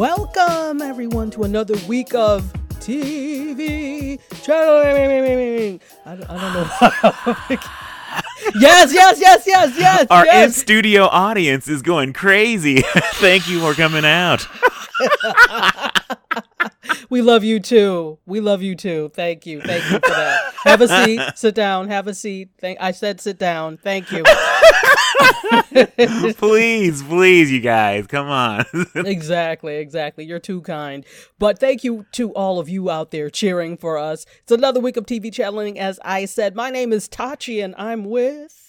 Welcome, everyone, to another week of TV channeling. I don't, I don't know. yes, yes, yes, yes, yes. Our yes. in studio audience is going crazy. Thank you for coming out. we love you too. We love you too. Thank you. Thank you for that. Have a seat. Sit down. Have a seat. Thank. I said sit down. Thank you. please, please, you guys, come on. exactly, exactly. You're too kind. But thank you to all of you out there cheering for us. It's another week of TV channeling. As I said, my name is Tachi, and I'm with.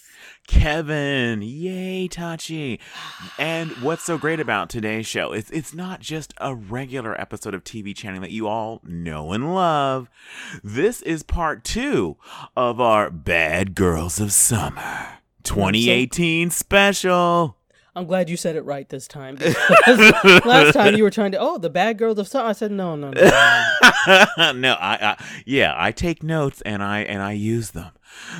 Kevin, yay, Tachi. And what's so great about today's show is it's not just a regular episode of TV channeling that you all know and love. This is part two of our Bad Girls of Summer 2018 special. I'm glad you said it right this time. last time you were trying to, oh, the bad girls of summer. I said, no, no, no. No, no I, I, yeah, I take notes and I and I use them.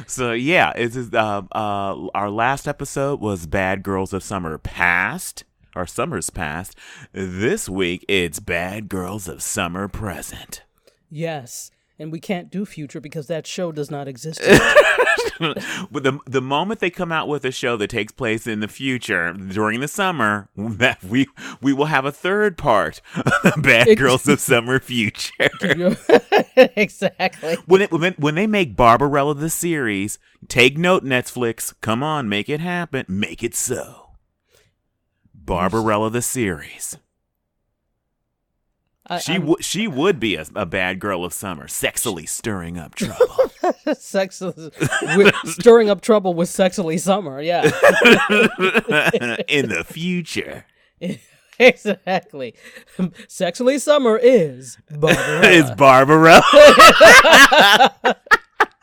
So yeah, it's uh, uh, our last episode was Bad Girls of Summer Past. Our summer's past. This week it's Bad Girls of Summer Present. Yes, and we can't do future because that show does not exist. but the the moment they come out with a show that takes place in the future during the summer, that we we will have a third part, Bad Girls of Summer Future. exactly. When it when when they make Barbarella the series, take note, Netflix. Come on, make it happen. Make it so. Barbarella the series. I, she would she would be a, a, bad girl of summer, sexily stirring up trouble. sexily stirring up trouble with sexily summer, yeah. In the future. Exactly. Sexily summer is Barbarella. is Barbarella.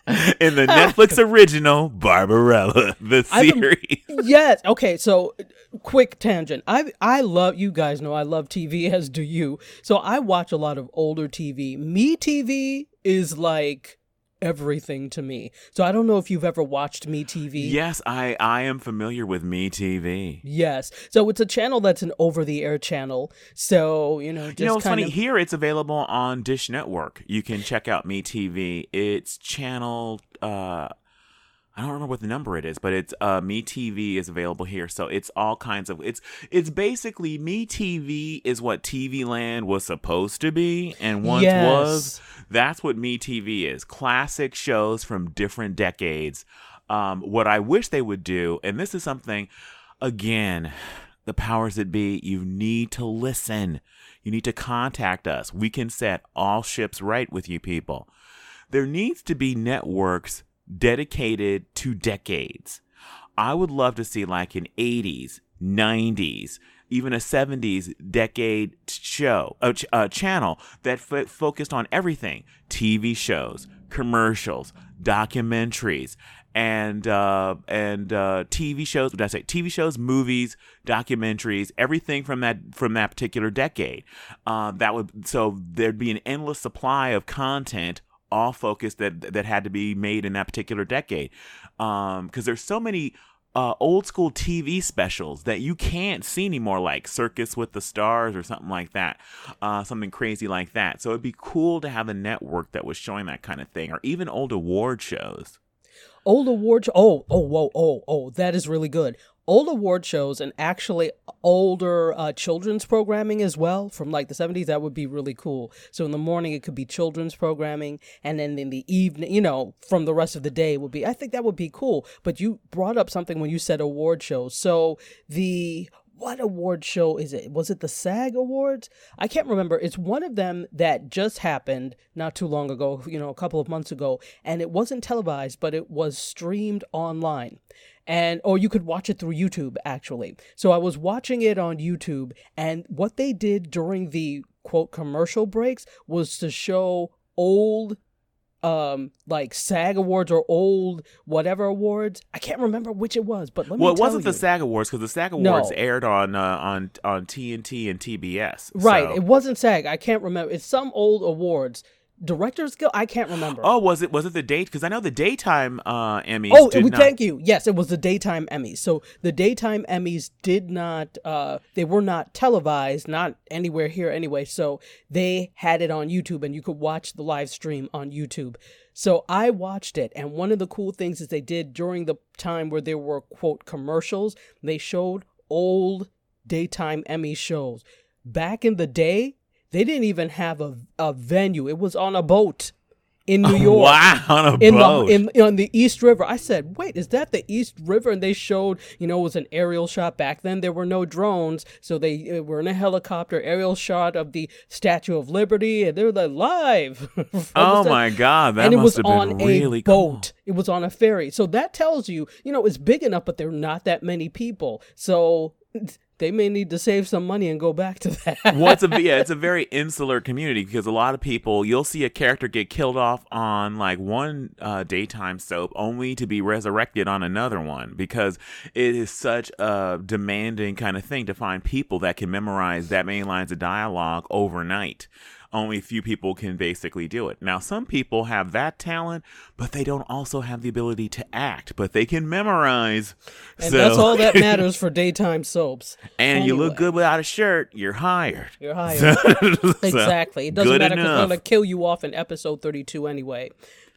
In the Netflix original Barbarella, the series. yes. Okay. So, quick tangent. I I love you guys know I love TV as do you. So I watch a lot of older TV. Me TV is like everything to me. So I don't know if you've ever watched Me TV. Yes, I I am familiar with Me TV. Yes. So it's a channel that's an over the air channel. So, you know, just You know, it's funny of... here it's available on Dish Network. You can check out Me TV. It's channel uh I don't remember what the number it is, but it's uh Me TV is available here. So it's all kinds of it's it's basically Me TV is what TV Land was supposed to be and once yes. was. That's what Me TV is. Classic shows from different decades. Um what I wish they would do, and this is something again, the powers that be, you need to listen. You need to contact us. We can set all ships right with you people. There needs to be networks dedicated to decades. I would love to see like an 80s, 90s, even a 70s decade show, a, ch- a channel that f- focused on everything TV shows, commercials, documentaries, and uh, and uh, TV shows. What did I say? TV shows, movies, documentaries, everything from that from that particular decade. Uh, that would so there'd be an endless supply of content all focus that that had to be made in that particular decade because um, there's so many uh, old school TV specials that you can't see anymore, like Circus with the Stars or something like that, uh, something crazy like that. So it'd be cool to have a network that was showing that kind of thing, or even old award shows. Old award, oh, oh, whoa, oh, oh, that is really good old award shows and actually older uh, children's programming as well from like the 70s that would be really cool. So in the morning it could be children's programming and then in the evening you know from the rest of the day would be i think that would be cool. But you brought up something when you said award shows. So the what award show is it? Was it the SAG Awards? I can't remember. It's one of them that just happened not too long ago, you know, a couple of months ago, and it wasn't televised, but it was streamed online. And or you could watch it through YouTube actually. So I was watching it on YouTube and what they did during the quote commercial breaks was to show old um like SAG awards or old whatever awards. I can't remember which it was, but let me Well, it wasn't you. the SAG awards because the SAG awards No. aired on uh, on on TNT and TBS. Right, So- it wasn't SAG. I can't remember. It's some old awards Directors Guild. I can't remember. Oh, was it was it the date? Because I know the daytime uh, Emmys. Oh, we not- thank you. Yes, it was the daytime Emmys. So the daytime Emmys did not. Uh, they were not televised, not anywhere here anyway. So they had it on YouTube, and you could watch the live stream on YouTube. So I watched it, and one of the cool things is they did during the time where there were quote commercials. They showed old daytime Emmy shows. Back in the day, they didn't even have a a venue. It was on a boat in New York Wow, on a in boat. the in on the East River. I said, "Wait, is that the East River?" And they showed, you know, it was an aerial shot. Back then, there were no drones, so they uh, were in a helicopter aerial shot of the Statue of Liberty, and they were like live. oh my God, that and it must was have on been really a cool. boat. It was on a ferry. So that tells you, you know, it's big enough, but there are not that many people. So they may need to save some money and go back to that. well, it's a yeah, it's a very insular community because a lot of people you'll see a character get killed off on like one uh, daytime soap only to be resurrected on another one because it is such a demanding kind of thing to find people that can memorize that many lines of dialogue overnight. Only a few people can basically do it. Now, some people have that talent, but they don't also have the ability to act, but they can memorize. and So- that's all that matters for daytime soaps. and you look good without a shirt, you're hired. You're hired. So- Exactly. It doesn't matter because they're going to kill you off in episode 32 anyway.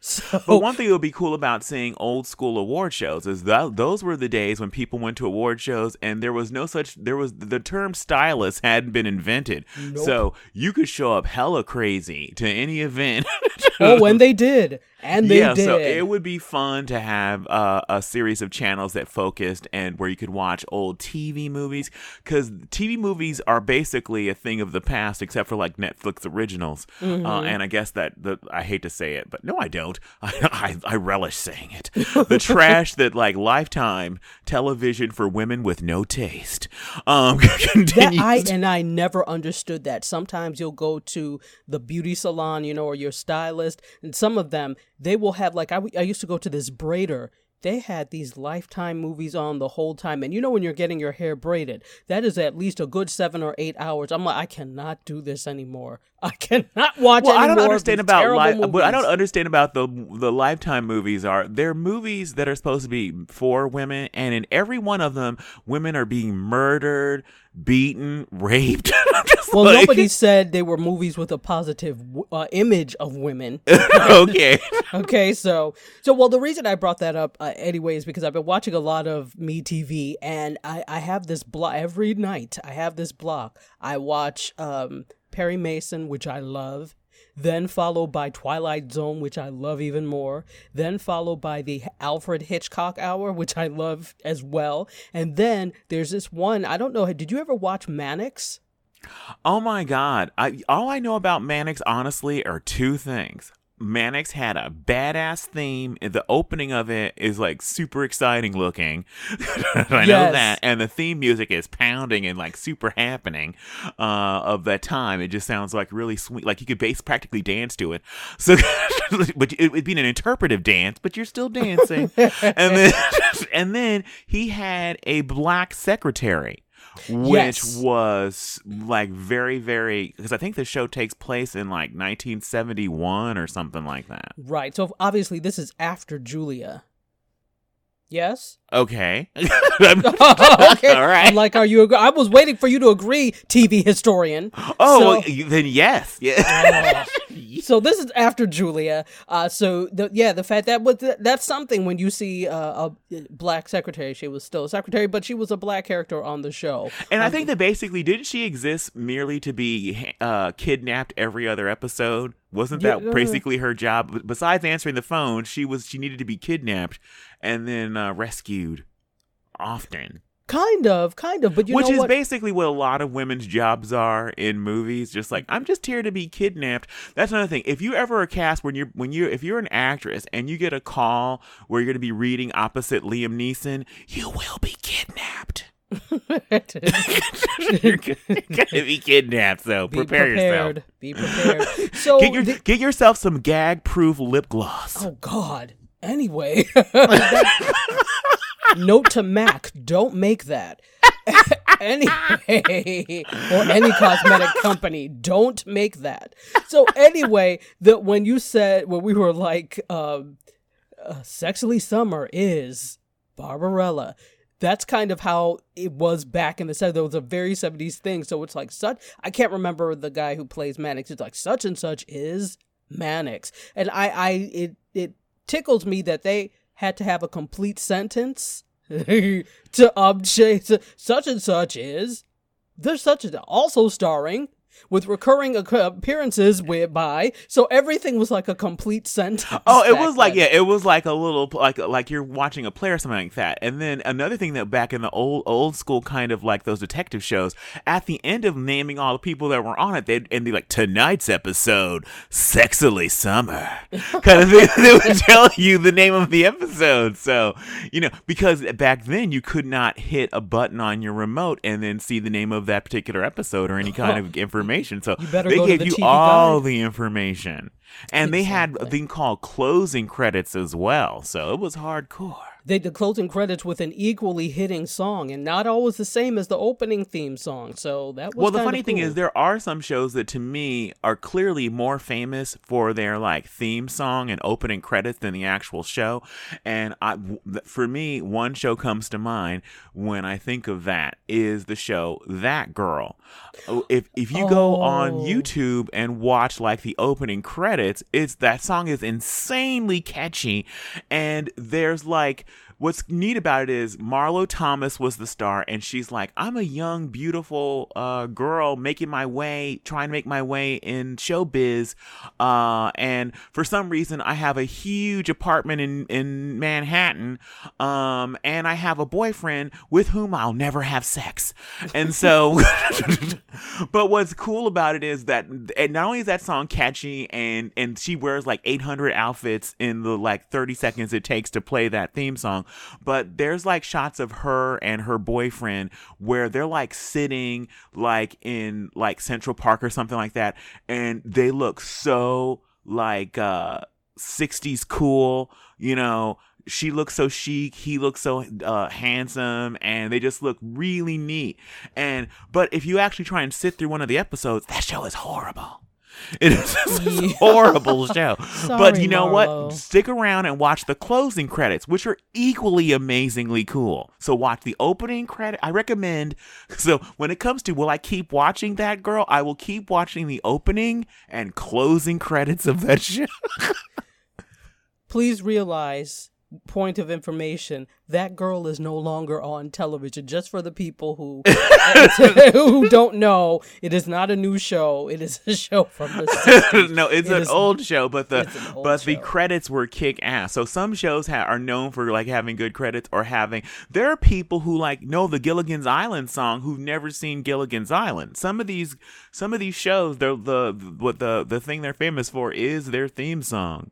So, But one thing that would be cool about seeing old school award shows is that those were the days when people went to award shows and there was no such there was the term stylist hadn't been invented. So you could show up hella crazy to any event. oh, when they did. And they yeah, did. so it would be fun to have uh, a series of channels that focused and where you could watch old TV movies because TV movies are basically a thing of the past, except for like Netflix originals. Mm-hmm. Uh, and I guess that the I hate to say it, but no, I don't. I I, I relish saying it. The trash that like Lifetime television for women with no taste um that. I and I never understood that. Sometimes you'll go to the beauty salon, you know, or your stylist, and some of them they will have like I, used to go to this braider. They had these lifetime movies on the whole time, and you know when you're getting your hair braided, that is at least a good seven or eight hours. I'm like, I cannot do this anymore. I cannot watch. well, I don't understand about li- what I don't understand about the the lifetime movies are they're movies that are supposed to be for women, and in every one of them, women are being murdered, beaten, raped. Well, like, nobody said they were movies with a positive uh, image of women. okay. okay, so so well, the reason I brought that up uh, anyway is because I've been watching a lot of Me TV, and I I have this block every night. I have this block. I watch um Perry Mason, which I love. Then followed by Twilight Zone, which I love even more. Then followed by the Alfred Hitchcock Hour, which I love as well. And then there's this one. I don't know. Did you ever watch Mannix? Oh my god. I all I know about Mannix honestly are two things. Mannix had a badass theme. The opening of it is like super exciting looking. I know that. And the theme music is pounding and like super happening uh, of that time. It just sounds like really sweet. Like you could base practically dance to it. So, but it would be an interpretive dance, but you're still dancing. and then, and then he had a black secretary which Yes. was like very very because i think the show takes place in like 1971 or something like that Right. So obviously this is after Julia. Yes. okay okay. All right. I'm like, are you? ag- I was waiting for you to agree, TV historian. oh So- well, then yes yeah So this is after Julia. Uh, so the yeah, the fact that was that's something when you see uh, a black secretary. She was still a secretary, but she was a black character on the show. and i think that basically didn't she exist merely to be uh kidnapped every other episode wasn't that uh, basically her job besides answering the phone she was she needed to be kidnapped and then uh, rescued often Kind of, kind of, but you Which is what? basically what a lot of women's jobs are in movies. Just like I'm just here to be kidnapped. That's another thing. If you ever are cast when you're when you if you're an actress and you get a call where you're going to be reading opposite Liam Neeson, you will be kidnapped. you're going to be kidnapped. So Be prepare yourself. Be prepared. So Get your the- get yourself some gag proof lip gloss. Oh God. Anyway, note to Mac: Don't make that. anyway, or any cosmetic company, don't make that. So anyway, that when you said when we were like, um, uh, "Sexily Summer" is Barbarella. That's kind of how it was back in the 70s. There was a very 70s thing. So it's like such. I can't remember the guy who plays Mannix. It's like such and such is Mannix, and I, I, it, it tickles me that they had to have a complete sentence to update such and such is there's such a also starring with recurring appearances whereby so everything was like a complete sentence. Oh, it was like then. yeah, it was like a little like like you're watching a play or something like that. And then another thing that back in the old old school kind of like those detective shows, at the end of naming all the people that were on it, they'd and be like tonight's episode, sexily summer, kind of thing. they would tell you the name of the episode. So you know because back then you could not hit a button on your remote and then see the name of that particular episode or any kind of information information. So they gave the you TV all guide. the information. And exactly. they had a thing called closing credits as well. So it was hardcore they the closing credits with an equally hitting song and not always the same as the opening theme song. So that was Well, the funny cool. thing is there are some shows that to me are clearly more famous for their like theme song and opening credits than the actual show. And I for me, one show comes to mind when I think of that is the show That Girl. Oh, if if you oh. go on oh. YouTube and watch like the opening credits, it's that song is insanely catchy and there's like what's neat about it is Marlo Thomas was the star, and she's like, I'm a young, beautiful uh, girl making my way, trying to make my way in showbiz. Uh, and for some reason, I have a huge apartment in, in Manhattan, um, and I have a boyfriend with whom I'll never have sex. And so, but what's cool about it is that and not only is that song catchy, and, and she wears like 800 outfits in the like 30 seconds it takes to play that theme song but there's like shots of her and her boyfriend where they're like sitting like in like Central Park or something like that, and they look so like uh 60s cool, you know, she looks so chic he looks so uh, handsome and they just look really neat. And but if you actually try and sit through one of the episodes that show is horrible it is a horrible show. Sorry, but you know Marlo. what? Stick around and watch the closing credits, which are equally amazingly cool. So watch the opening credit. I recommend. So when it comes to will I keep watching that girl, I will keep watching the opening and closing credits of that show. Please realize point of information that girl is no longer on television. Just for the people who who don't know it is not a new show. It is a show from the 60s. no it's it an is, old show but the but show. the credits were kick ass so some shows ha- are known for like having good credits or having there are people who like know the gilligan's island song who've never seen gilligan's island. Some of these some of these shows they're the what the the thing they're famous for is their theme song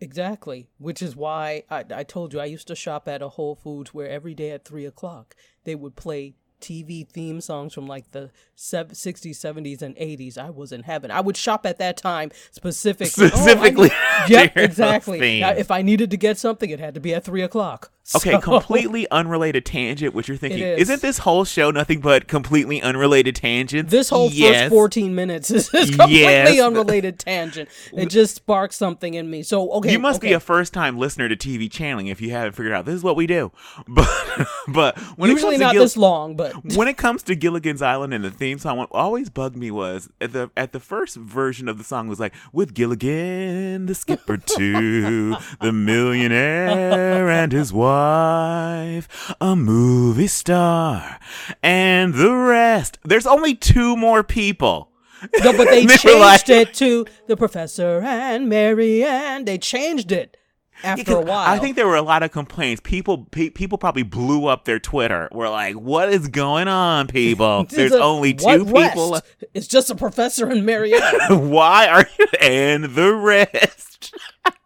Exactly, which is why I, I told you I used to shop at a Whole Foods where every day at three o'clock they would play TV theme songs from like the 60s, 70s, and 80s. I was in heaven. I would shop at that time specifically. Specifically. Oh, yeah, exactly. Now, if I needed to get something, it had to be at 3 o'clock. Okay, completely unrelated tangent, which you're thinking, is. not this whole show nothing but completely unrelated tangents? This whole yes. first 14 minutes is, is completely yes. unrelated tangent. It just sparks something in me. So, okay. You must okay. be a first time listener to TV channeling if you haven't figured out this is what we do. But but when Usually not Gil- this long, but when it comes to Gilligan's Island and the theme song, what always bugged me was at the at the first version of the song was like, with Gilligan, the skipper too, the millionaire and his wife a movie star, and the rest. There's only two more people. No, but they changed like, it to the professor and Mary Ann. They changed it after a while. I think there were a lot of complaints. People pe- people probably blew up their Twitter. We're like, "What is going on, people? There's a, only two people. Rest? It's just a professor and Mary Ann. Why are you and the rest?"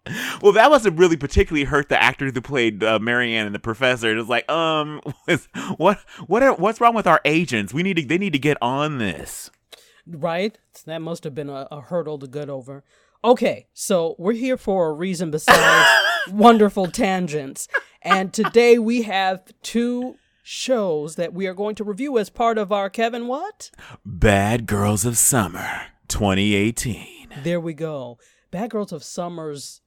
well, that must have really particularly hurt the actor who played uh, Mary Ann and the professor. It was like, um, what, what, are, what's wrong with our agents? We need to, they need to get on this. Right. That must have been a, a hurdle to get over. Okay, so we're here for a reason besides wonderful tangents, and today we have two shows that we are going to review as part of our Kevin what? Bad Girls of Summer 2018. There we go. Bad Girls of Summer's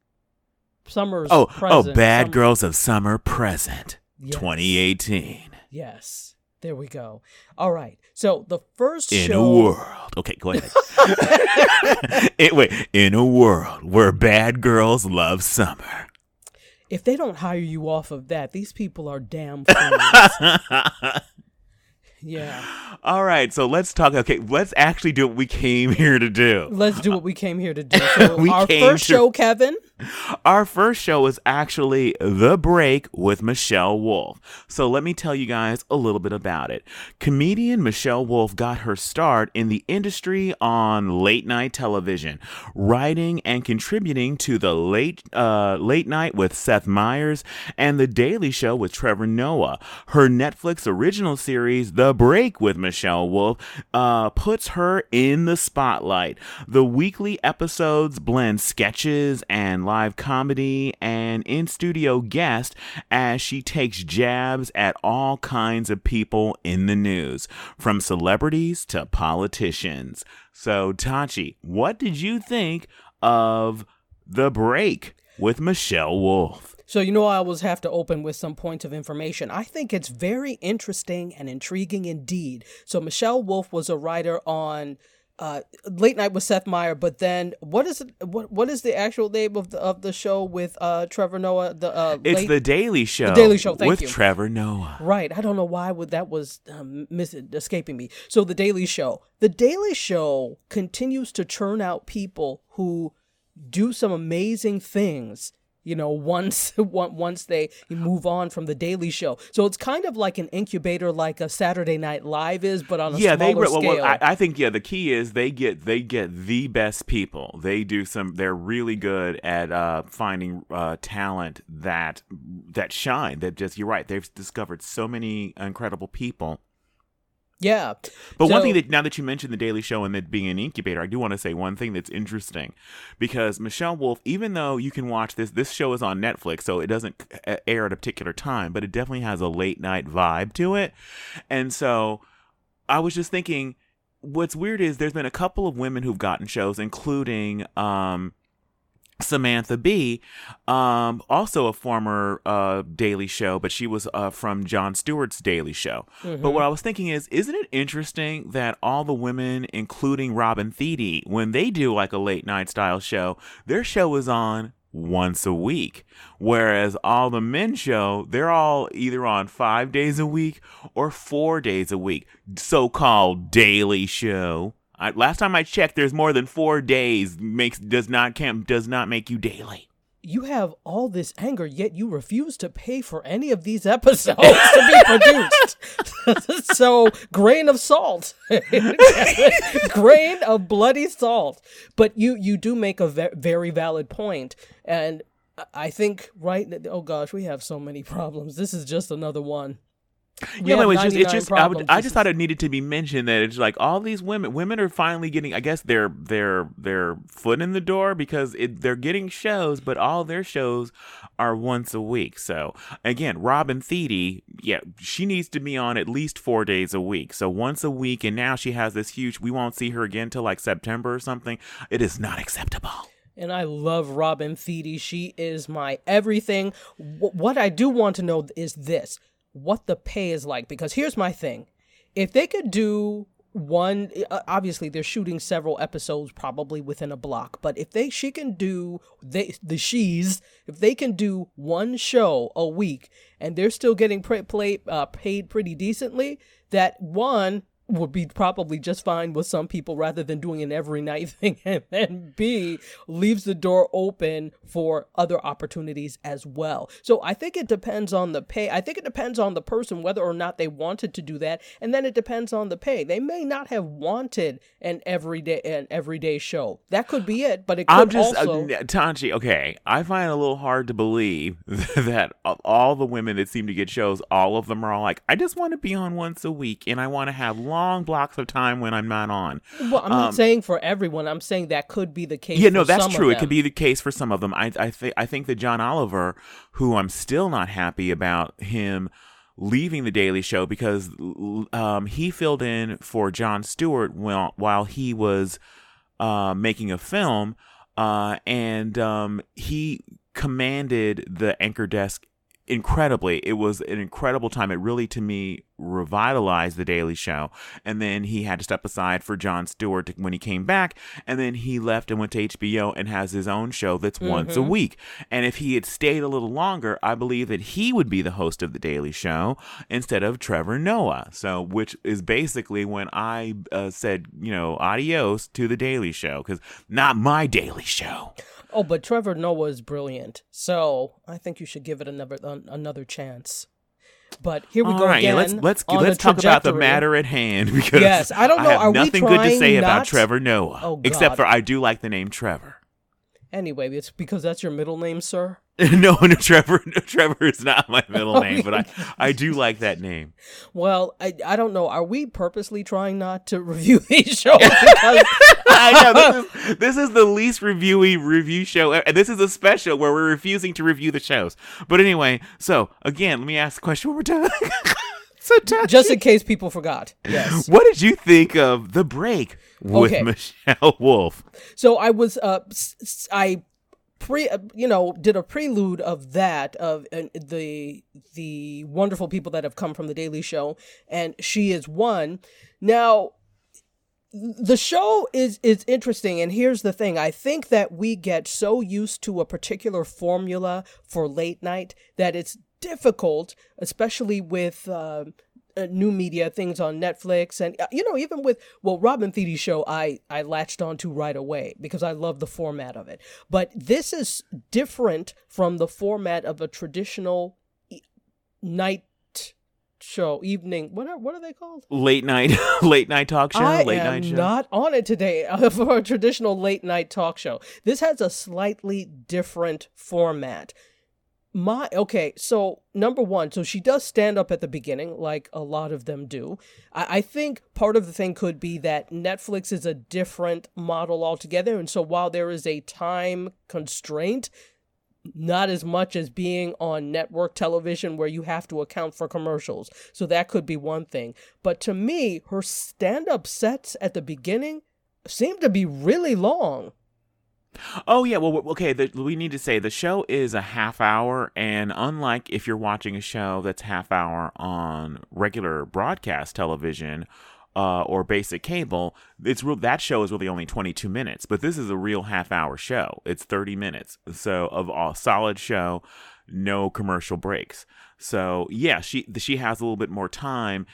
Summer's Oh, oh present. oh, Bad Summer- Girls of Summer Present Yes. 2018. Yes. There we go. All right. So the first In show a world. Okay, go ahead. it, wait, in a world where bad girls love summer. if they don't hire you off of that, these people are damn fools. yeah. All right, so let's talk. Okay, let's actually do what we came here to do. Let's do what we came here to do. So our first to- show, Kevin. Our first show is actually The Break with Michelle Wolf. So let me tell you guys a little bit about it. Comedian Michelle Wolf got her start in the industry on late night television, writing and contributing to the late uh, late night with Seth Meyers and The Daily Show with Trevor Noah. Her Netflix original series, The Break with Michelle Wolf, uh, puts her in the spotlight. The weekly episodes blend sketches and live comedy and in studio guest as she takes jabs at all kinds of people in the news, from celebrities to politicians. So, Tachi, what did you think of The Break with Michelle Wolf? So you know I always have to open with some points of information. I think it's very interesting and intriguing indeed. So Michelle Wolf was a writer on uh, Late Night with Seth Meyer, but then what is it? What what is the actual name of the of the show with uh, Trevor Noah? The uh, It's late- The Daily Show. The Daily Show, thank with you. Trevor Noah. Right. I don't know why would that was um, miss escaping me. So the Daily Show. The Daily Show continues to churn out people who do some amazing things. You know, once once they move on from the Daily Show, so it's kind of like an incubator, like a Saturday Night Live is, but on a yeah, they. smaller Well, scale. well, I, I think yeah. The key is they get they get the best people. They do some. They're really good at uh, finding uh, talent that that shine. That just you're right. They've discovered so many incredible people. Yeah, But one thing that now that you mentioned the Daily Show and it being an incubator, I do want to say one thing that's interesting, because Michelle Wolf, even though you can watch this, this show is on Netflix, so it doesn't air at a particular time, but it definitely has a late night vibe to it, and so I was just thinking, what's weird is there's been a couple of women who've gotten shows, including um, Samantha Bee, um, also a former uh, Daily Show, but she was uh, from Jon Stewart's Daily Show. But what I was thinking is, isn't it interesting that all the women, including Robin Thede, when they do like a late night style show, their show is on once a week, whereas all the men show they're all either on five days a week or four days a week, so-called Daily Show. I, last time I checked, there's more than four days. Makes does not camp does not make you daily. you have all this anger, yet you refuse to pay for any of these episodes to be produced. so, grain of salt, grain of bloody salt. But you you do make a ve- very valid point, and I- think right. Oh gosh, we have so many problems. This is just another one. We Yeah, no, it's just, it's just. I, would. I just thought it needed to be mentioned that it's like all these women, women are finally getting, I guess, their their their foot in the door because it, they're getting shows, but all their shows are once a week. So again, Robin Thede, yeah, she needs to be on at least four days a week. So once a week, and now she has this huge. We won't see her again till like September or something. It is not acceptable. And I love Robin Thede. She is my everything. Wh- what I do want to know is this what the pay is like. Because here's my thing if they could do one uh, obviously they're shooting several episodes probably within a block but if they she can do they the she's if they can do one show a week and they're still getting pre- play, uh, paid pretty decently that one would be probably just fine with some people rather than doing an every night thing. And then b leaves the door open for other opportunities as well. So i think it depends on the pay i think it depends on the person whether or not they wanted to do that. And then it depends on the pay. They may not have wanted an everyday an everyday show. That could be it but it could I'm just also uh, Tachi. Okay, I find it a little hard to believe that all the women that seem to get shows, all of them are all like, I just want to be on once a week, and I want to have long blocks of time when I'm not on. well i'm not saying for everyone i'm saying that could be the case Um, Yeah, no, that's true. It could be the case for some of them. I, I think, I think that John Oliver, who I'm still not happy about him leaving the Daily Show because um, he filled in for Jon Stewart while while he was uh, making a film, uh, and um, he commanded the anchor desk incredibly. It was an incredible time. It really, to me, revitalized The Daily Show. And then he had to step aside for Jon Stewart when he came back. And then he left and went to HBO and has his own show that's mm-hmm. once a mm-hmm. week. And if he had stayed a little longer, I believe that he would be the host of The Daily Show instead of Trevor Noah. So, which is basically when I uh, said, you know, adios to The Daily Show, because not my Daily Show. Oh, but Trevor Noah is brilliant, so I think you should give it another uh, another chance. But here we All go right, again. Yeah, let's let's let's talk about the matter at hand because yes, I don't know. I have Are nothing we good to say not... about Trevor Noah, oh, except for I do like the name Trevor. Anyway, it's because that's your middle name, sir. no, no, Trevor. No, Trevor is not my middle name, but I, I do like that name. Well, I, I don't know. Are we purposely trying not to review these shows? Because... I know this is, this is the least reviewy review show, and this is a special where we're refusing to review the shows. But anyway, so again, let me ask the question one more time. so just in case people forgot. Yes. What did you think of the break with okay. Michelle Wolf? So I was uh I pre uh, you know did a prelude of that of uh, the the wonderful people that have come from the daily show and she is one. Now the show is is interesting and here's the thing. I think that we get so used to a particular formula for late night that it's difficult especially with uh, uh, new media things on Netflix. And uh, you know even with well Robin Thede show I I latched onto right away because I love the format of it. But this is different from the format of a traditional night show evening what are what are they called? Late night late night talk show I late am night show. not on it today uh, for a traditional late night talk show. This has a slightly different format my okay so number one so she does stand up at the beginning like a lot of them do. I, I, think part of the thing could be that netflix is a different model altogether and so while there is a time constraint not as much as being on network television where you have to account for commercials. So that could be one thing. But to me her stand-up sets at the beginning seem to be really long Oh yeah, well okay, the, we need to say the show is a half hour and unlike if you're watching a show that's half hour on regular broadcast television uh, or basic cable, it's real that show is really only 22 minutes, but this is a real half hour show. It's 30 minutes. So of a solid show, no commercial breaks. So yeah, she she has a little bit more time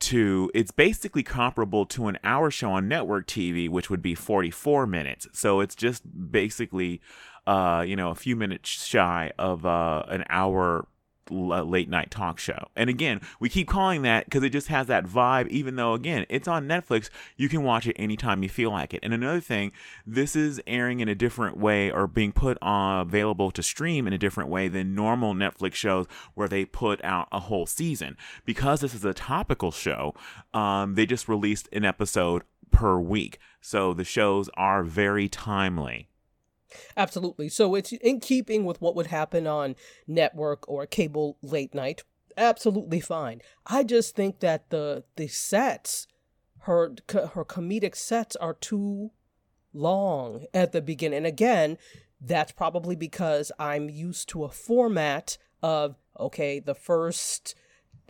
to it's basically comparable to an hour show on network TV, which would be 44 minutes. So it's just basically, uh, you know, a few minutes shy of uh, an hour late night talk show. And again, we keep calling that because it just has that vibe, even though, again, it's on Netflix. You can watch it anytime you feel like it. And another thing, this is airing in a different way or being put on available to stream in a different way than normal Netflix shows where they put out a whole season. Because this is a topical show, um, they just released an episode per week. So the shows are very timely. Absolutely. So it's in keeping with what would happen on network or cable late night. Absolutely fine. I just think that the the sets, her her comedic sets are too long at the beginning. And again, that's probably because I'm used to a format of okay, the first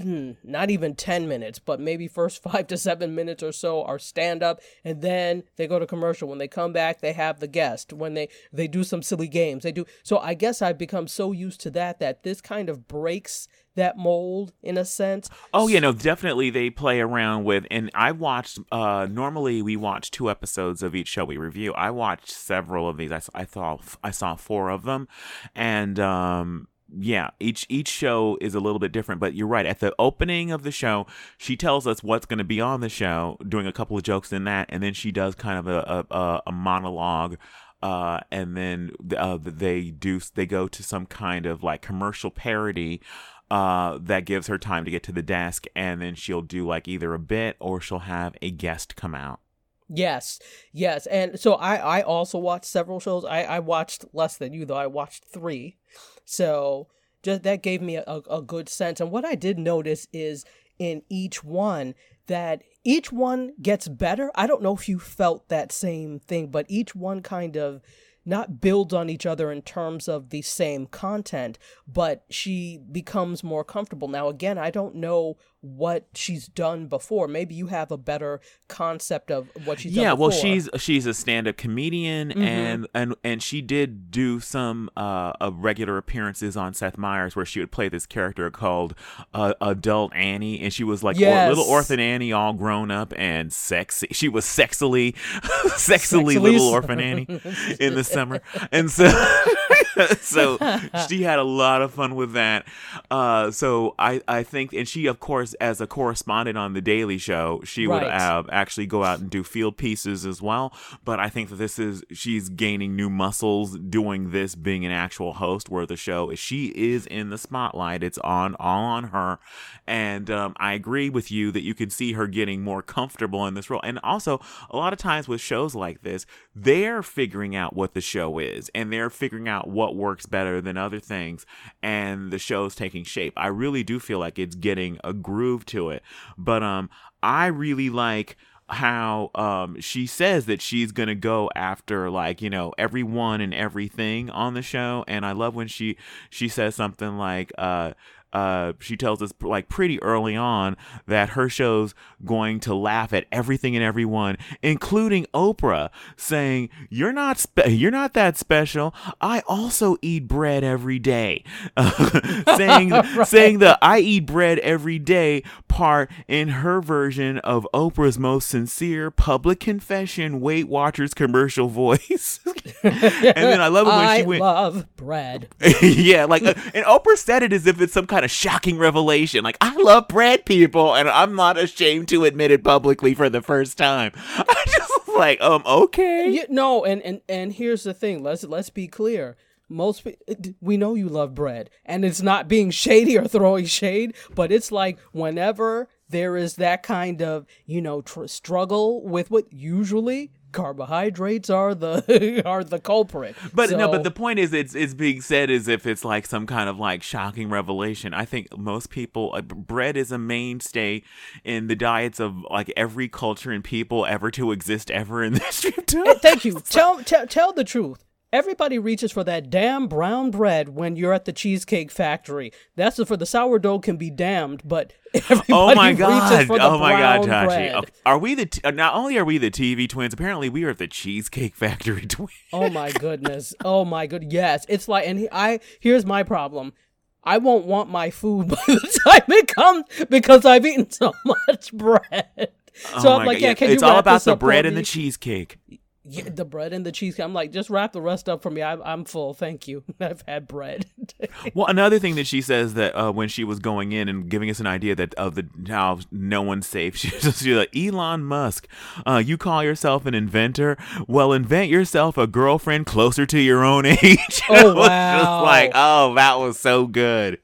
not even 10 minutes, but maybe first five to seven minutes or so are stand up and then they go to commercial. When they come back, they have the guest. When they, they do some silly games, they do. So I guess I've become so used to that that this kind of breaks that mold in a sense. Oh yeah, no, definitely they play around with and I watched uh normally we watch two episodes of each show we review. I watched several of these. I, I saw I saw four of them and um yeah, each each show is a little bit different, but you're right. At the opening of the show, she tells us what's going to be on the show, doing a couple of jokes in that, and then she does kind of a a, a monologue, uh, and then uh, they do they go to some kind of like commercial parody. Uh, that gives her time to get to the desk, and then she'll do like either a bit or she'll have a guest come out. Yes, yes, and so I I also watched several shows. I I watched less than you though. I watched three. So just that gave me a, a good sense. And what I did notice is in each one that each one gets better. I don't know if you felt that same thing, but each one kind of not builds on each other in terms of the same content, but she becomes more comfortable. Now, again, I don't know what she's done before. Maybe you have a better concept of what she's yeah, well, she's she's a stand-up comedian, Mm-hmm. and and and she did do some uh, regular appearances on Seth Meyers, where she would play this character called uh, Adult Annie, and she was like or- little orphan Annie, all grown up and sexy. She was sexily, sexily Sexily little orphan Annie in the summer, and so so she had a lot of fun with that. Uh, so I I think, and she of course as a correspondent on the Daily Show, she would Right. uh, actually go out and do field pieces as well. But I think that this is she's gaining new muscles doing this, being an actual host, where the show is she is in the spotlight. It's on all on her, and um, I agree with you that you can see her getting more comfortable in this role. And also, a lot of times with shows like this, they're figuring out what the show is, and they're figuring out what works better than other things, and the show's taking shape. I really do feel like it's getting a groove to it, but um, I really like how um she says that she's gonna go after like you know everyone and everything on the show and i love when she she says something like uh uh, she tells us like pretty early on that her show's going to laugh at everything and everyone, including Oprah, saying, "You're not spe- you're not that special. I also eat bread every day." saying saying the "I eat bread every day" part in her version of Oprah's most sincere public confession Weight Watchers commercial voice. and then I love it when I she went I love bread. yeah, like, uh, and Oprah said it as if it's some kind of shocking revelation. Like, I love bread, people, and I'm not ashamed to admit it publicly for the first time. I just like, um, okay. Yeah, no, and, and and here's the thing. Let's let's be clear. Most we know you love bread, and it's not being shady or throwing shade, but it's like whenever there is that kind of you know tr- struggle with what usually carbohydrates are the are the culprit. But no, but the point is, it's it's being said as if it's like some kind of like shocking revelation. I think most people, uh, bread is a mainstay in the diets of like every culture and people ever to exist ever in the history of time. Thank you. tell, tell tell the truth. Everybody reaches for that damn brown bread when you're at the cheesecake factory. That's the, for the sourdough can be damned, but everybody Oh my reaches god! for the Oh my god, brown bread. Are we the? T- uh, not only are we the TV twins, apparently we are the Cheesecake Factory twins. Oh my goodness. Oh my good. Yes, it's like, and he, I here's my problem. I won't want my food by the time it comes because I've eaten so much bread. So oh I'm like, God, yeah, can it's you all about the bread and the cheesecake. Yeah, the bread and the cheesecake. I'm like, just wrap the rest up for me. I'm, I'm full. Thank you. I've had bread. Well, another thing that she says that uh, when she was going in and giving us an idea that of the how no one's safe, she was just like Elon Musk. Uh, you call yourself an inventor? Well, invent yourself a girlfriend closer to your own age. Oh, wow. Just like, oh, that was so good.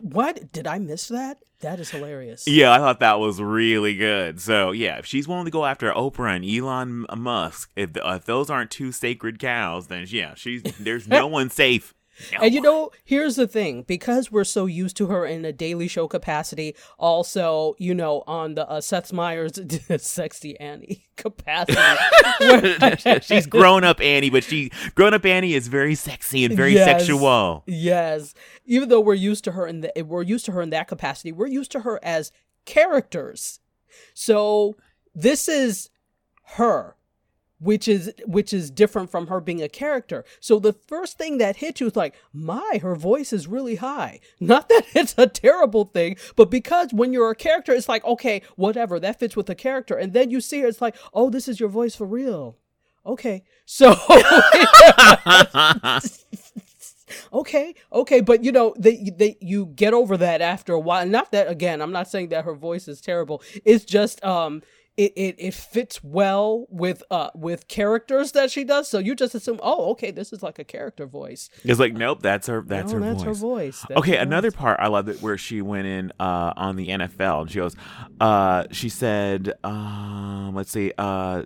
What did I miss that? That is hilarious. Yeah, I thought that was really good. So yeah, if she's willing to go after Oprah and Elon Musk, if, if those aren't two sacred cows, then yeah, she's there's no one safe. And you know, here's the thing: because we're so used to her in a Daily Show capacity, also, you know, on the uh, Seth Meyers "Sexy Annie" capacity, where- she's grown up Annie, but she grown up Annie is very sexy and very Yes. sexual. Yes, even though we're used to her in the we're used to her in that capacity, we're used to her as characters. So this is her, which is which is different from her being a character. So the first thing that hits you is like, my, her voice is really high. Not that it's a terrible thing, but because when you're a character, it's like, okay, whatever, that fits with the character. And then you see her, it's like, oh, this is your voice for real. Okay. So okay okay but you know they, they you get over that after a while not that again i'm not saying that her voice is terrible it's just um it, it, it fits well with uh with characters that she does so you just assume oh okay this is like a character voice It's like nope, that's her. That's no, her that's voice. her voice That's Okay, her another voice. part I love it where she went in uh, on the NFL and she goes, uh, she said, um, let's see, uh,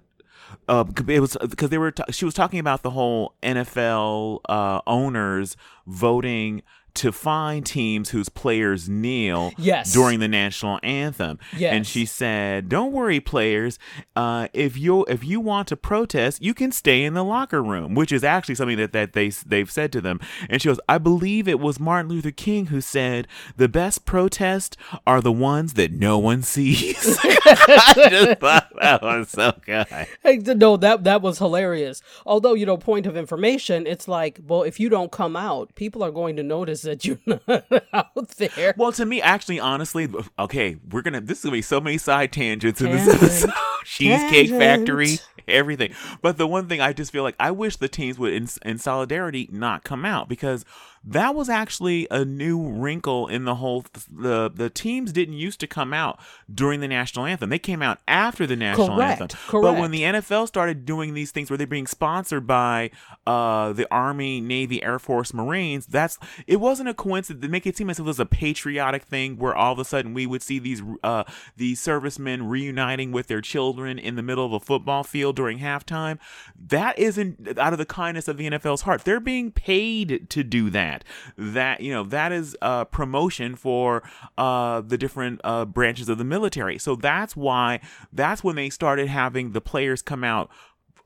uh, it was because they were. T- she was talking about the whole NFL uh, owners voting to find teams whose players kneel Yes. during the national anthem. Yes. And she said, "Don't worry, players. Uh, if you if you want to protest, you can stay in the locker room," which is actually something that, that they they've said to them. And she goes, "I believe it was Martin Luther King who said the best protests are the ones that no one sees." I just thought that was so good. Hey, no, that that was hilarious. Although you know, point of information, it's like, well, if you don't come out, people are going to notice that you're not out there. Well, to me, actually, honestly, okay, we're gonna. This is gonna be so many side tangents in this episode. Cheesecake Tangent. Factory, everything. But the one thing I just feel like I wish the teams would, in, in solidarity, not come out because that was actually a new wrinkle in the whole. the The teams didn't used to come out during the national anthem. They came out after the national Correct, anthem. But when the NFL started doing these things where they're being sponsored by uh, the Army, Navy, Air Force, Marines, that's it wasn't a coincidence. They make it seem as if it was a patriotic thing where all of a sudden we would see these uh, these servicemen reuniting with their children in the middle of a football field during halftime. That isn't out of the kindness of the NFL's heart. They're being paid to do that. That you know that is uh, promotion for uh, the different uh, branches of the military. So that's why that's when they started having the players come out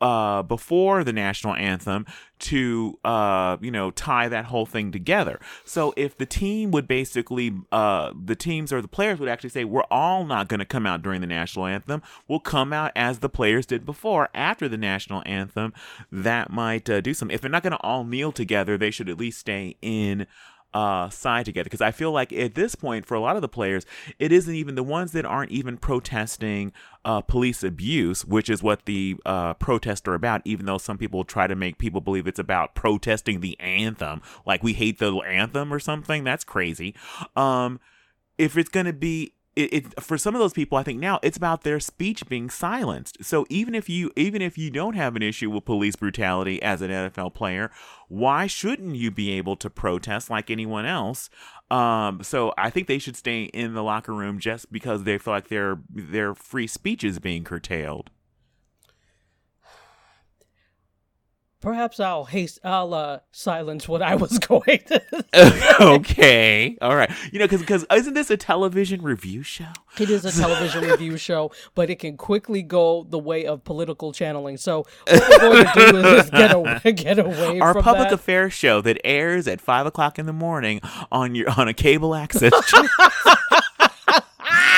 uh, before the national anthem to uh, you know tie that whole thing together. So if the team would basically uh, the teams or the players would actually say we're all not going to come out during the national anthem, we'll come out as the players did before after the national anthem. That might uh, do some. If they're not going to all kneel together, they should at least stay in uh side together. Because I feel like at this point for a lot of the players it isn't even the ones that aren't even protesting uh police abuse which is what the uh protests are about even though some people try to make people believe it's about protesting the anthem like we hate the anthem or something. That's crazy. Um if it's to be it, it for some of those people i think now it's about their speech being silenced. So even if you even if you don't have an issue with police brutality as an nfl player why shouldn't you be able to protest like anyone else? Um so i think they should stay in the locker room just because they feel like their their free speech is being curtailed Perhaps I'll haste. I'll uh, silence what I was going to. okay all right you know because because isn't this a television review show It is a television review show, but it can quickly go the way of political channeling. So what we're going to do is get away, get away our public that. affairs show that airs at five o'clock in the morning on your on a cable access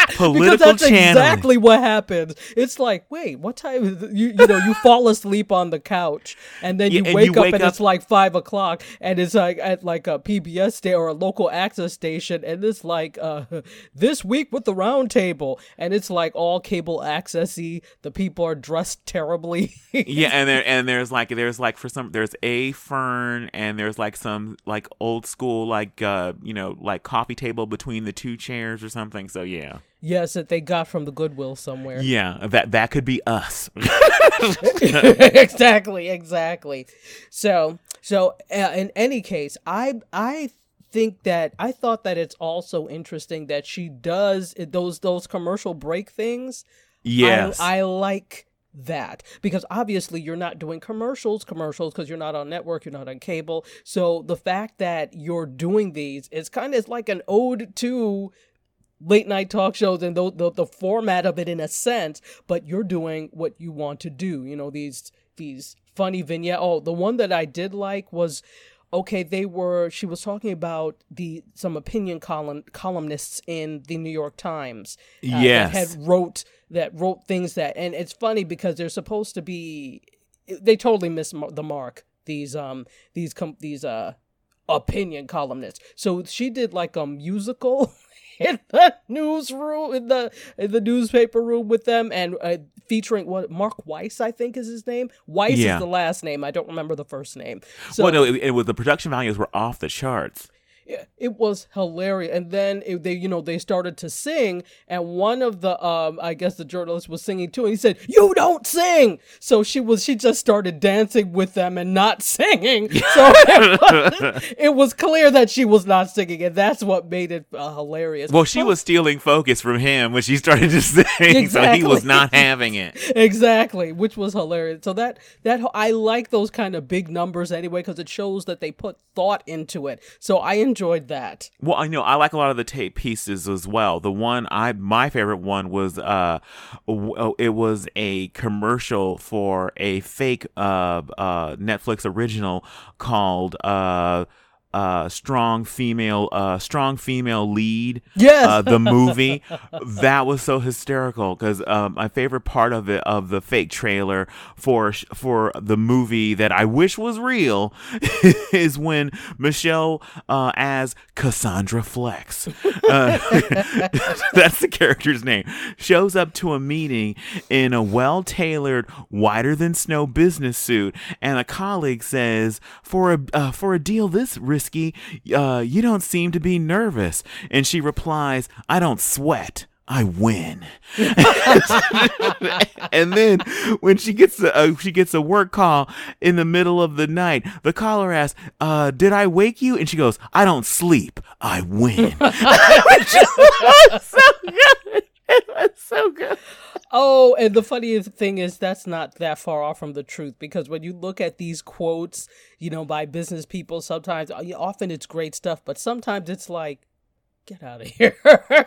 channel. because that's channeling. exactly what happens. It's like, wait, what time? Is? You you know, you fall asleep on the couch, and then Yeah, you and wake you up, wake and up- it's like five o'clock, and it's like at like a PBS station or a local access station, and it's like uh, this week with the roundtable, and it's like all cable accessy. The people are dressed terribly. yeah, and there and there's like there's like for some there's a fern and there's like some like old school like uh you know like coffee table between the two chairs or something. So yeah, yes, that they got from the Goodwill somewhere. yeah, that that could be us. exactly, exactly. So, so uh, in any case, I I think that I thought that it's also interesting that she does those those commercial break things. yes, I, I like that because obviously you're not doing commercials commercials because you're not on network you're not on cable so the fact that you're doing these is kind of like an ode to late night talk shows and the, the the format of it in a sense but you're doing what you want to do you know these these funny vignette oh the one that i did like was okay they were she was talking about the some opinion column columnists in the new york times uh, Yes. that had wrote that wrote things that and it's funny because they're supposed to be they totally miss the mark these um these com- these uh opinion columnists so she did like a musical in the newsroom in the in the newspaper room with them and uh, featuring what Mark Weiss I think is his name Weiss Yeah. is the last name I don't remember the first name so well, no, it, it was the production values were off the charts. It was hilarious. And then it, they, you know, they started to sing, and one of the, um, I guess the journalist was singing too, and he said, "You don't sing." So she was, she just started dancing with them and not singing. So it was, it was clear that she was not singing, and that's what made it uh, hilarious. Well, she was stealing focus from him when she started to sing, so he was not having it. exactly, which was hilarious. So that that I like those kind of big numbers anyway because it shows that they put thought into it. So I enjoyed that. Well, I know I like a lot of the tape pieces as well. The one I my favorite one was uh, it was a commercial for a fake uh, uh Netflix original called uh uh, strong female, uh, strong female lead. Yes. Uh, the movie that was so hysterical because um, my favorite part of it of the fake trailer for for the movie that I wish was real is when Michelle uh, as Cassandra Flex, uh, that's the character's name, shows up to a meeting in a well tailored, whiter than snow business suit, and a colleague says, "For a uh, for a deal this risky." Risky, uh, you don't seem to be nervous. And she replies, I don't sweat. I win. and then when she gets a uh, she gets a work call in the middle of the night, the caller asks, uh, "Did I wake you?" And she goes, "I don't sleep. I win." so good. It was so good. Oh, and the funniest thing is that's not that far off from the truth because when you look at these quotes, you know, by business people, sometimes uh, often it's great stuff, but sometimes it's like, get out of here.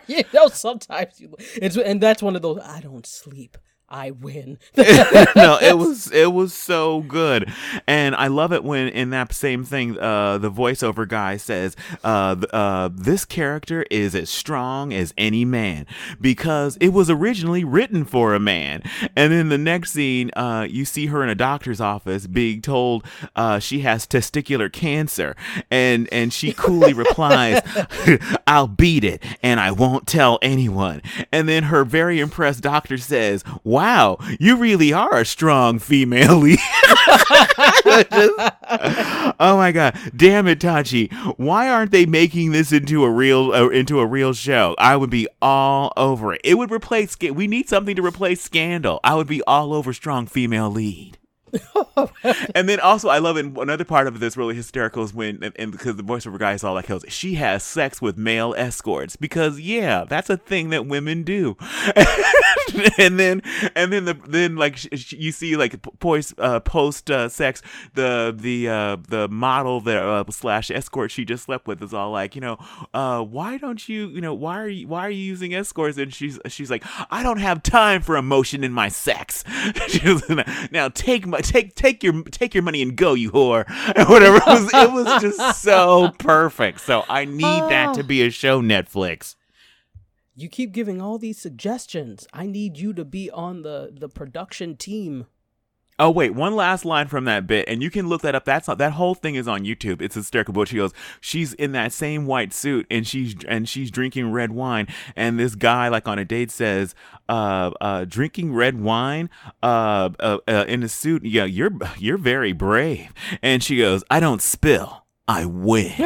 you know, sometimes you, it's and that's one of those I don't sleep. I win. no, it was it was so good, and I love it when in that same thing, uh, the voiceover guy says, uh, uh, "This character is as strong as any man because it was originally written for a man." And then the next scene, uh, you see her in a doctor's office being told uh, she has testicular cancer, and and she coolly replies, "I'll beat it, and I won't tell anyone." And then her very impressed doctor says wow, you really are a strong female lead. oh my god, damn it, Tachi! Why aren't they making this into a real uh, into a real show? I would be all over it. It would replace. We need something to replace Scandal. I would be all over strong female lead. and then also, I love it. Another part of this really hysterical is when, and, because the voiceover guy is all like, she has sex with male escorts because yeah, that's a thing that women do. and then, and then the then like sh- you see like post uh, post uh, sex the the uh, the model there uh, slash escort she just slept with is all like, you know, uh, why don't you, you know, why are you why are you using escorts? And she's she's like, I don't have time for emotion in my sex. now take my take take your take your money and go, you whore, and whatever. It was it was just so perfect. So I need that to oh. be a show, Netflix. You keep giving all these suggestions. I need you to be on the the production team. Oh wait, one last line from that bit, and you can look that up. That's that whole thing is on YouTube. It's hysterical. But she goes, she's in that same white suit, and she's and she's drinking red wine, and this guy like on a date says, uh, uh, drinking red wine, uh, uh, uh in a suit. Yeah, you're you're very brave. And she goes, I don't spill. I win.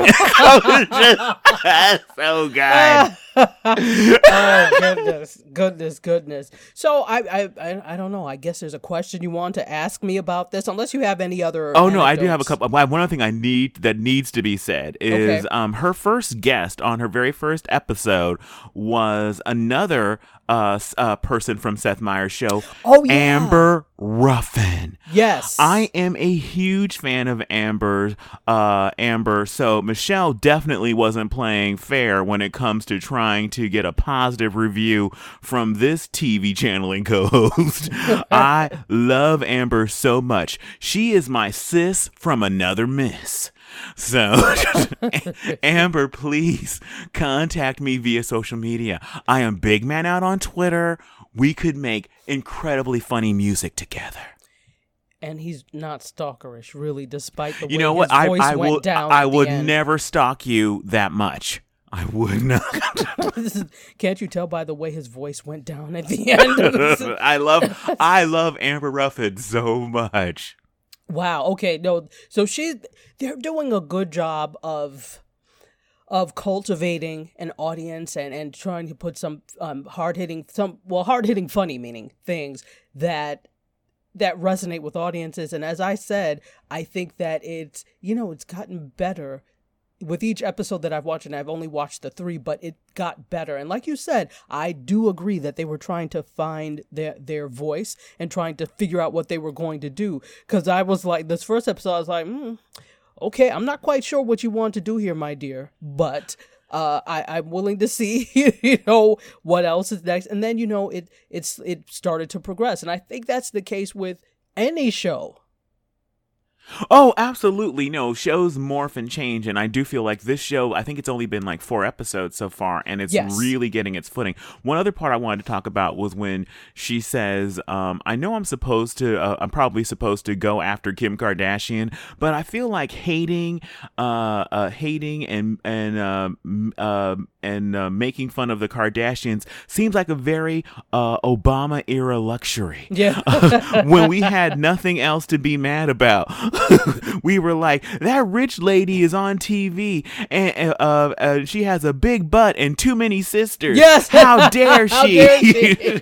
so good. oh goodness, goodness, goodness. So I, I, I, don't know. I guess there's a question you want to ask me about this, unless you have any other. Oh anecdotes. no, I do have a couple. One other thing I need that needs to be said is, okay. um, her first guest on her very first episode was another uh, uh, person from Seth Meyers' show. Oh, yeah. Amber Ruffin. Yes. I am a huge fan of Amber. Uh, Amber. So Michelle definitely wasn't playing fair when it comes to trying to get a positive review from this TV channeling co-host. I love Amber so much. She is my sis from another miss. So, Amber, please contact me via social media. I am Big Man Out on Twitter. We could make incredibly funny music together. And he's not stalkerish, really, despite the you know what I, I will I would never stalk you that much. I would not. Can't you tell by the way his voice went down at the end? I love I love Amber Ruffin so much. Wow. Okay. No. So she, they're doing a good job of, of cultivating an audience and and trying to put some um, hard hitting some well hard hitting funny meaning things that that resonate with audiences. And as I said, I think that it's you know it's gotten better with each episode that I've watched, and I've only watched the three, but it got better. And like you said, I do agree that they were trying to find their their voice and trying to figure out what they were going to do. Because I was like, this first episode, I was like, mm, okay, I'm not quite sure what you want to do here, my dear, but uh, I, I'm willing to see, you know, what else is next. And then, you know, it it's it started to progress. And I think that's the case with any show. Oh, absolutely. No, shows morph and change. And I do feel like this show, I think it's only been like four episodes so far, and it's Yes. really getting its footing. One other part I wanted to talk about was when she says, um, I know I'm supposed to, uh, I'm probably supposed to go after Kim Kardashian, but I feel like hating, uh, uh, hating and, and, uh, m- uh, and uh, making fun of the Kardashians seems like a very uh, Obama era luxury Yeah. when we had nothing else to be mad about. we were like, that rich lady is on TV and uh, uh, she has a big butt and too many sisters. Yes. How dare she? How dare she?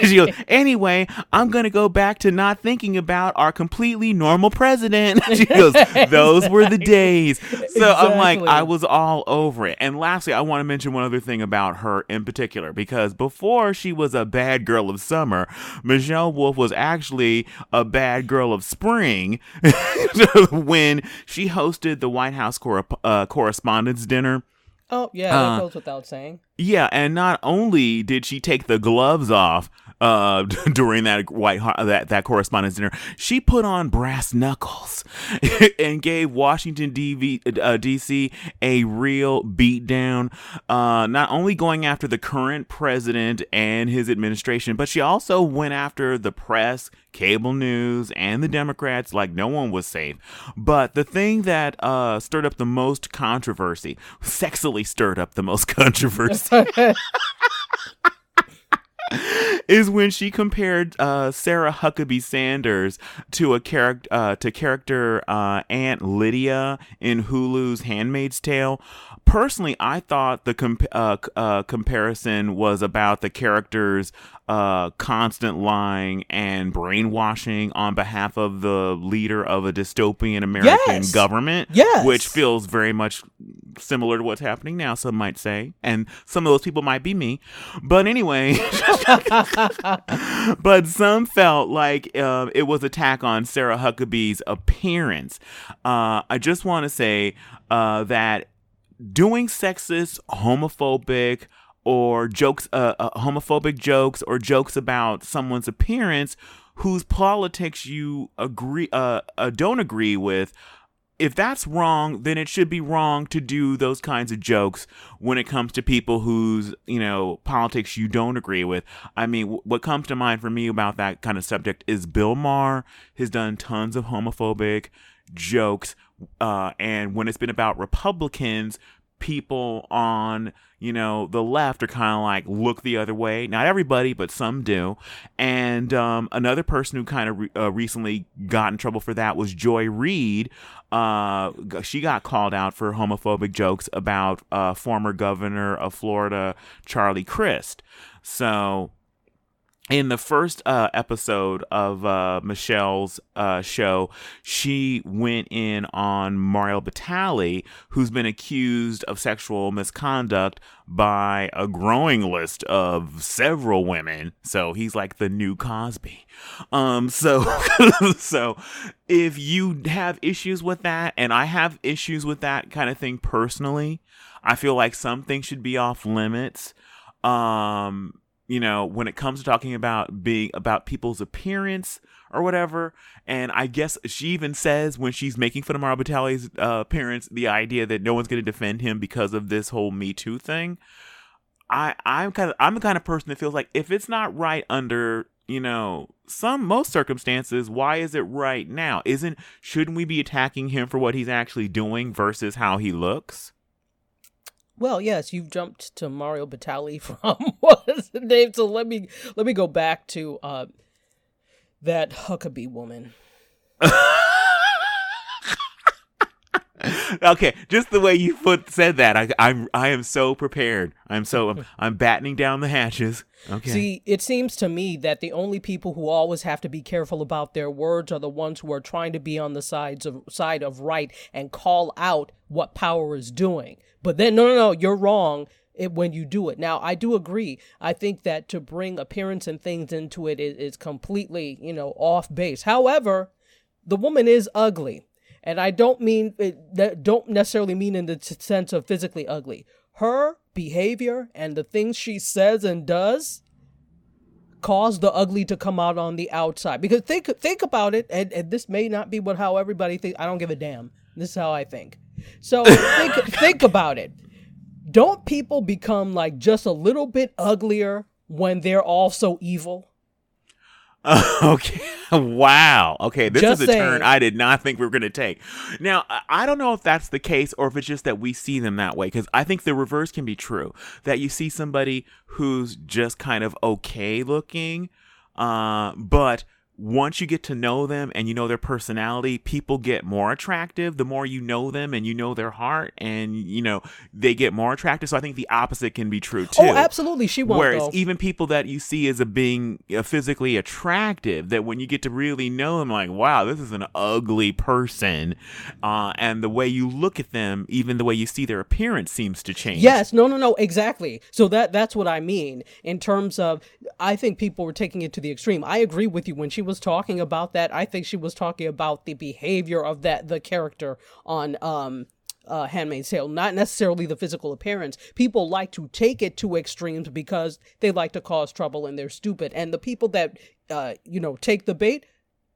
She goes, anyway, I'm going to go back to not thinking about our completely normal president. she goes, those were the days. So I'm like, I was all over it. And lastly, I want to mention one other thing about her in particular, because before she was a bad girl of summer, Michelle Wolf was actually a bad girl of spring when she hosted the White House cor- uh, Correspondents' Dinner. oh, yeah, that Uh, goes without saying. Yeah, and not only did she take the gloves off uh, during that white that that correspondence dinner, she put on brass knuckles and gave Washington DV, uh, D.C. a real beatdown. Uh, not only going after the current president and his administration, but she also went after the press, cable news, and the Democrats like no one was safe. But the thing that uh, stirred up the most controversy, sexily stirred up the most controversy is when she compared uh, Sarah Huckabee Sanders to a character uh, to character uh, Aunt Lydia in Hulu's *Handmaid's Tale*. Personally, I thought the comp- uh, uh, comparison was about the character's uh, constant lying and brainwashing on behalf of the leader of a dystopian American Yes. government, Yes. which feels very much similar to what's happening now. Some might say, and some of those people might be me. But anyway, but some felt like uh, it was attack on Sarah Huckabee's appearance. Uh, I just want to say uh, that doing sexist, homophobic, or jokes, uh, uh, homophobic jokes, or jokes about someone's appearance, whose politics you agree, uh, uh, don't agree with. If that's wrong, then it should be wrong to do those kinds of jokes when it comes to people whose, you know, politics you don't agree with. I mean, w- what comes to mind for me about that kind of subject is Bill Maher has done tons of homophobic jokes. Uh, and when it's been about Republicans, people on you know the left are kind of like look the other way. Not everybody but some do. And um, another person who kind of re- uh, recently got in trouble for that was joy reid. Uh, she got called out for homophobic jokes about uh, former governor of florida charlie crist. So in the first uh, episode of uh, Michelle's uh, show, she went in on Mario Batali, who's been accused of sexual misconduct by a growing list of several women. So he's like the new Cosby. Um, so, so if you have issues with that, and I have issues with that kind of thing personally, I feel like some things should be off limits. Um, you know, when it comes to talking about being about people's appearance or whatever. And I guess she even says when she's making fun of Mario Batali's uh, appearance, the idea that no one's going to defend him because of this whole Me Too thing. I I'm kind of I'm the kind of person that feels like if it's not right under you know some most circumstances, why is it right now? Isn't shouldn't we be attacking him for what he's actually doing versus how he looks? Well, yes, you've jumped to Mario Batali from what is the name? So let me let me go back to uh, that Huckabee woman. okay, just the way you put said that, I, I'm I am so prepared. I'm so I'm, I'm battening down the hatches. Okay. See, it seems to me that the only people who always have to be careful about their words are the ones who are trying to be on the sides of side of right and call out what power is doing. But then, no, no, no, you're wrong it, when you do it. Now, I do agree. I think that to bring appearance and things into it is, is completely, you know, off base. However, the woman is ugly. And I don't mean uh, that don't necessarily mean in the sense of physically ugly. Her behavior and the things she says and does cause the ugly to come out on the outside. Because think think about it, and, and this may not be what how everybody thinks. I don't give a damn. This is how I think. So think think about it. Don't people become like just a little bit uglier when they're also evil? okay. wow. Okay. This Just is a saying. turn I did not think we were going to take. Now, I- I don't know if that's the case or if it's just that we see them that way because I think the reverse can be true. That you see somebody who's just kind of okay looking, uh, but once you get to know them and you know their personality, people get more attractive the more you know them and you know their heart and you know they get more attractive. So I think the opposite can be true too. Oh, absolutely. She won't. Whereas though. even people that you see as a being uh, physically attractive, that when you get to really know them, like, wow, this is an ugly person, uh, and the way you look at them, even the way you see their appearance, seems to change. Yes, no, no, no, exactly. So that that's what I mean in terms of. I think people were taking it to the extreme. I agree with you when she was talking about that. I think she was talking about the behavior of that the character on um uh, Handmaid's Tale, not necessarily the physical appearance. People like to take it to extremes because they like to cause trouble and they're stupid. And the people that uh, you know take the bait,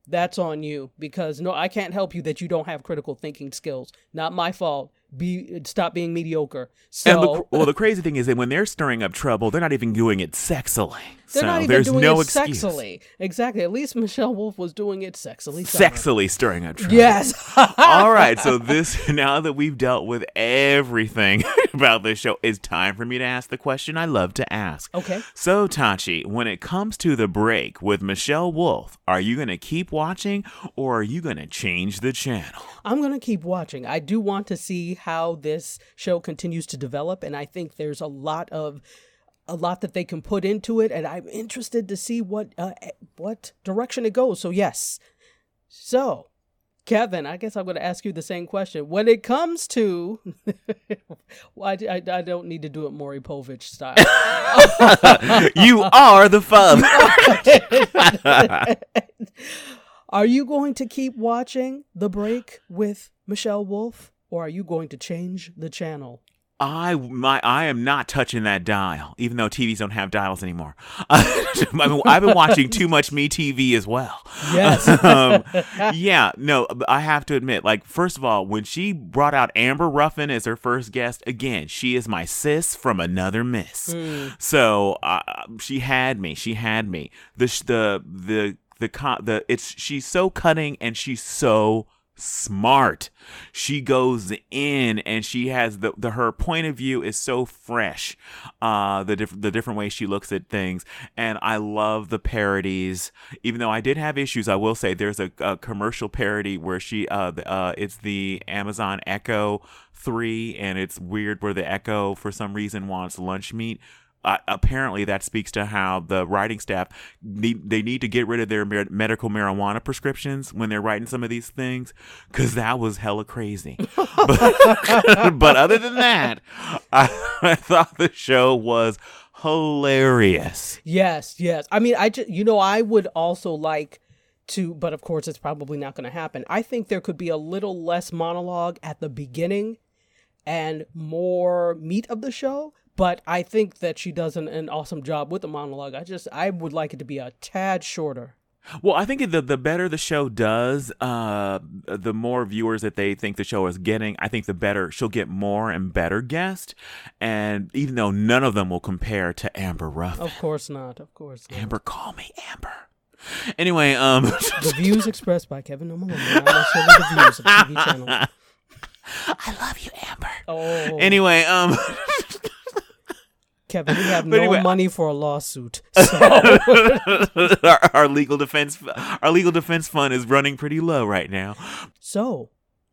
that's on you because no, I can't help you that you don't have critical thinking skills. Not my fault. Be stop being mediocre. So And the, well, the crazy thing is that when they're stirring up trouble, they're not even doing it sexily. They're so not even there's doing no it excuse. sexily. Exactly. At least Michelle Wolf was doing it sexily. Summer. Sexily stirring up trouble. Yes. All right, so this now that we've dealt with everything about this show, it's time for me to ask the question I love to ask. Okay. So Tachi, when it comes to the break with Michelle Wolf, are you going to keep watching or are you going to change the channel? I'm going to keep watching. I do want to see how this show continues to develop and I think there's a lot of a lot that they can put into it and I'm interested to see what uh, what direction it goes. So yes. So, Kevin, I guess I'm going to ask you the same question. When it comes to well, I, I, I don't need to do it Maury Povich style. you are the father. Are you going to keep watching The Break with Michelle Wolf or are you going to change the channel? I my I am not touching that dial, even though TVs don't have dials anymore. I mean, I've been watching too much Me TV as well. Yes. um, yeah, no, I have to admit, like, first of all, when she brought out Amber Ruffin as her first guest, again, she is my sis from another miss. So uh, she had me. She had me. The the the the the it's she's so cutting and she's so smart. She goes in and she has the, the her point of view is so fresh. Uh the diff- the different way she looks at things and I love the parodies. Even though I did have issues, I will say there's a, a commercial parody where she uh, the, uh it's the Amazon Echo 3 and it's weird where the Echo for some reason wants lunch meat uh, apparently that speaks to how the writing staff need they need to get rid of their mer- medical marijuana prescriptions when they're writing some of these things because that was hella crazy but, but other than that I, I thought the show was hilarious yes, yes. I mean, I just, you know, I would also like to, but of course, it's probably not going to happen. I think there could be a little less monologue at the beginning and more meat of the show. But I think that she does an, an awesome job with the monologue. I just, I would like it to be a tad shorter. well i think the the better the show does uh the more viewers that they think the show is getting i think the better she'll get more and better guests and even though none of them will compare to amber ruffin Of course not. Of course not. Amber, call me Amber. Anyway, um, The views expressed by Kevin No Malone are the views of the TV channel. I love you, Amber. Oh, Anyway, um, Kevin, we have no anyway- money for a lawsuit. So, our, our legal defense, our legal defense fund is running pretty low right now. so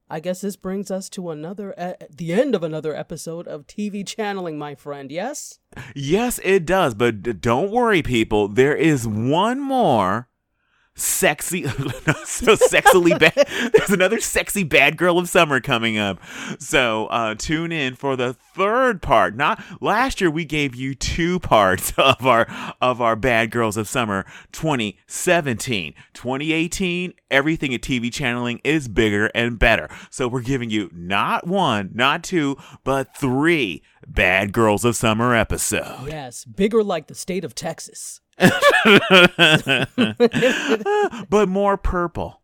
I guess this brings us to another, uh, the end of another episode of TV channeling, my friend. Yes. Yes, it does, but d- don't worry, people. There is one more sexy so sexily bad there's another sexy bad girl of summer coming up. So uh tune in for the third part. Not last year we gave you two parts of our of our bad girls of summer 2017 2018 everything at tv channeling is bigger and better. So we're giving you not one not two but three bad girls of summer episodes. Yes, bigger like the state of Texas. but more purple.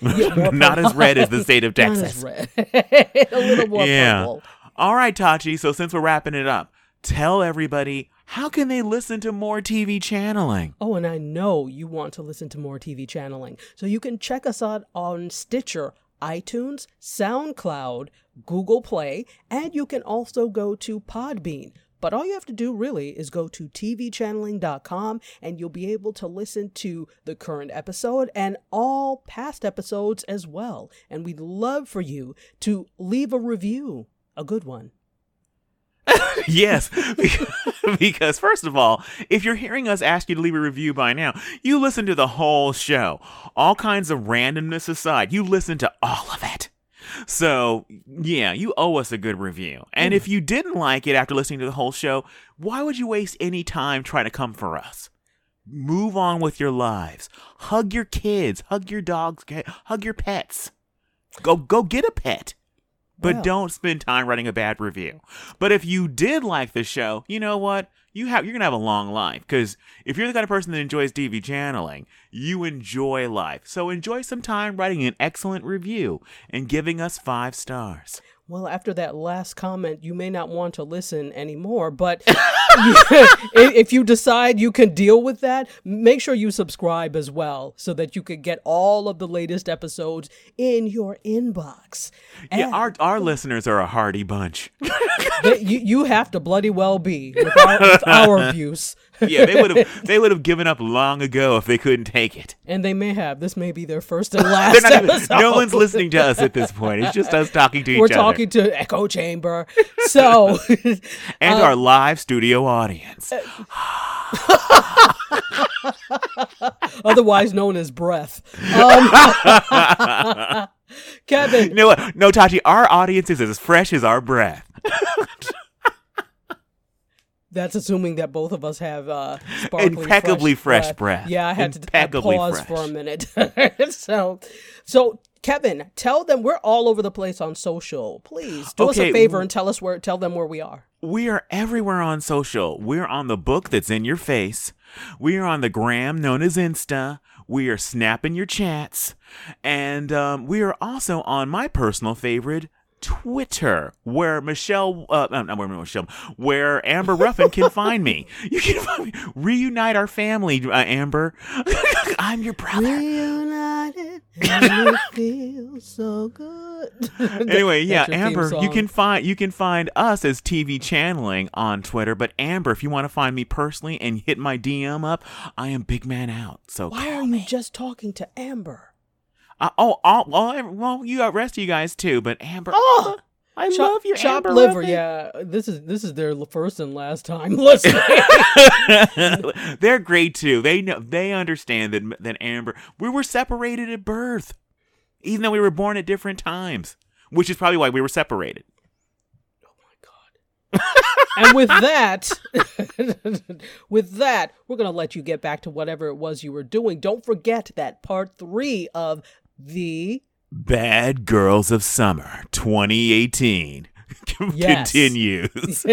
Yeah, Not as red as the state of Not as Texas. red. a little more Yeah. purple. All right, Tachi. So since we're wrapping it up, tell everybody how can they listen to more TV channeling? Oh, and I know you want to listen to more TV channeling. So you can check us out on Stitcher, iTunes, SoundCloud, Google Play, and you can also go to Podbean. But all you have to do really is go to tvchanneling.com and you'll be able to listen to the current episode and all past episodes as well. And we'd love for you to leave a review, a good one. yes, because, first of all, if you're hearing us ask you to leave a review by now, you listen to the whole show. All kinds of randomness aside, you listen to all of it. So, yeah, you owe us a good review. And if mm. you didn't like it after listening to the whole show, why would you waste any time trying to come for us? Move on with your lives. Hug your kids, hug your dogs, hug your pets. Go go get a pet. But Yeah. don't spend time writing a bad review. But if you did like the show, you know what? You have you're gonna have a long life because if you're the kind of person that enjoys TV channeling, you enjoy life. So enjoy some time writing an excellent review and giving us five stars. Well, after that last comment, you may not want to listen anymore, but if if you decide you can deal with that, make sure you subscribe as well so that you can get all of the latest episodes in your inbox. Yeah, And our our listeners are a hardy bunch. you, you have to bloody well be with our, with our abuse. Yeah, they would have they would have given up long ago if they couldn't take it. And they may have. This may be their first and last not even, no one's listening to us at this point. It's just us talking to each other. We're talking to Echo Chamber. So, and uh, our live studio audience. otherwise known as breath. Um, Kevin, what? No, Tachi, our audience is as fresh as our breath. That's assuming that both of us have uh, Impeccably fresh breath. Yeah, I had to Impeccably pause for a minute. so, so Kevin, tell them we're all over the place on social. Please do us a favor and tell us where. Tell them where we are. We are everywhere on social. We're on the book that's in your face. We are on the gram known as Insta. We are snapping your chats. And um, we are also on my personal favorite, Twitter, where Michelle, uh, no, not where Michelle, where Amber Ruffin can find me. You can find me. Reunite our family, uh, Amber. I'm your brother. Reunited, and it feels so good. anyway, yeah, That's your theme Amber, you can find you can find us as TV channeling on Twitter. But Amber, if you want to find me personally and hit my DM up, I am Big Man Out. So Why are you me. just talking to Amber? Uh, oh, oh, well, well, you got rest of you guys too. But Amber, Oh, I Chop, love you, chop Amber liver. Ruffin. Yeah, this is this is their first and last time listening. They're great too. They know they understand that that Amber we were separated at birth, even though we were born at different times, which is probably why we were separated. and with that, with that, we're gonna let you get back to whatever it was you were doing. Don't forget that part three of the Bad Girls of Summer 2018 Yes. continues.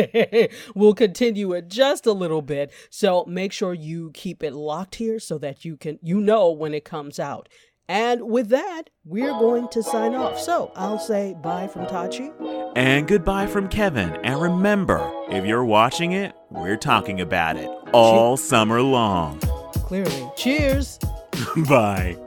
we'll continue it just a little bit. So make sure you keep it locked here so that you can you know when it comes out. And with that, we're going to sign off. So I'll say bye from Tachi. And goodbye from Kevin. And remember, if you're watching it, we're talking about it all summer long. Clearly. Cheers. Bye.